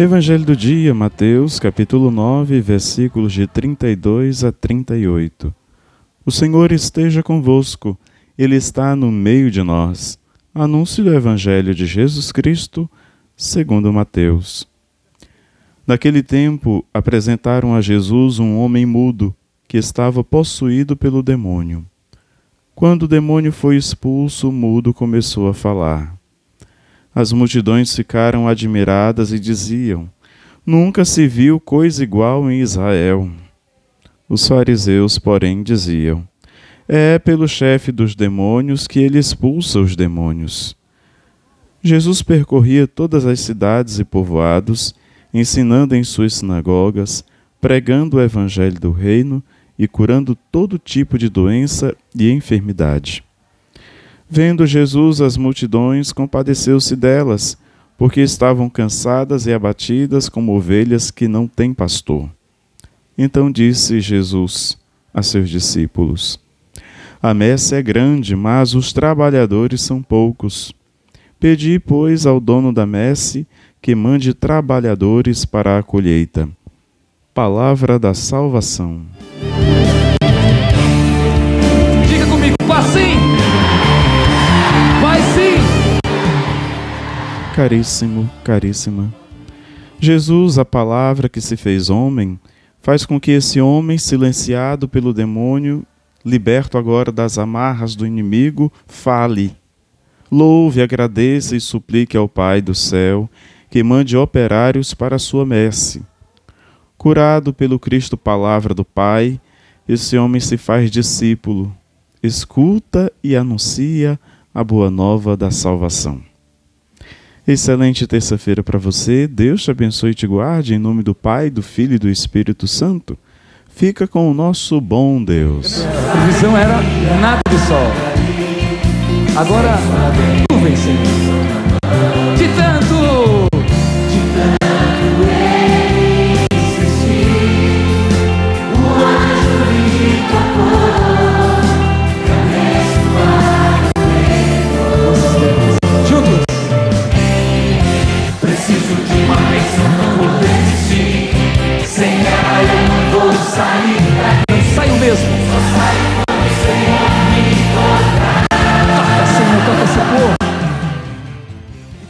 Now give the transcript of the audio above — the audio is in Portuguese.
Evangelho do dia, Mateus, capítulo 9, versículos de 32 a 38. O Senhor esteja convosco, Ele está no meio de nós. Anúncio do Evangelho de Jesus Cristo, segundo Mateus. Naquele tempo, apresentaram a Jesus um homem mudo, que estava possuído pelo demônio. Quando o demônio foi expulso, o mudo começou a falar. As multidões ficaram admiradas e diziam: Nunca se viu coisa igual em Israel. Os fariseus, porém, diziam: É pelo chefe dos demônios que ele expulsa os demônios. Jesus percorria todas as cidades e povoados, ensinando em suas sinagogas, pregando o evangelho do reino e curando todo tipo de doença e enfermidade. Vendo Jesus as multidões, compadeceu-se delas, porque estavam cansadas e abatidas como ovelhas que não têm pastor. Então disse Jesus a seus discípulos: A messe é grande, mas os trabalhadores são poucos. Pedi, pois, ao dono da messe que mande trabalhadores para a colheita. Palavra da salvação. Diga comigo, passinho! Caríssimo, caríssima. Jesus, a palavra que se fez homem, faz com que esse homem, silenciado pelo demônio, liberto agora das amarras do inimigo, fale. Louve, agradeça e suplique ao Pai do céu que mande operários para a sua messe. Curado pelo Cristo Palavra do Pai, esse homem se faz discípulo, escuta e anuncia a boa nova da salvação. Excelente terça-feira para você. Deus te abençoe e te guarde em nome do Pai, do Filho e do Espírito Santo. Fica com o nosso bom Deus. A previsão era nada de sol. Agora, nuvem, Senhor.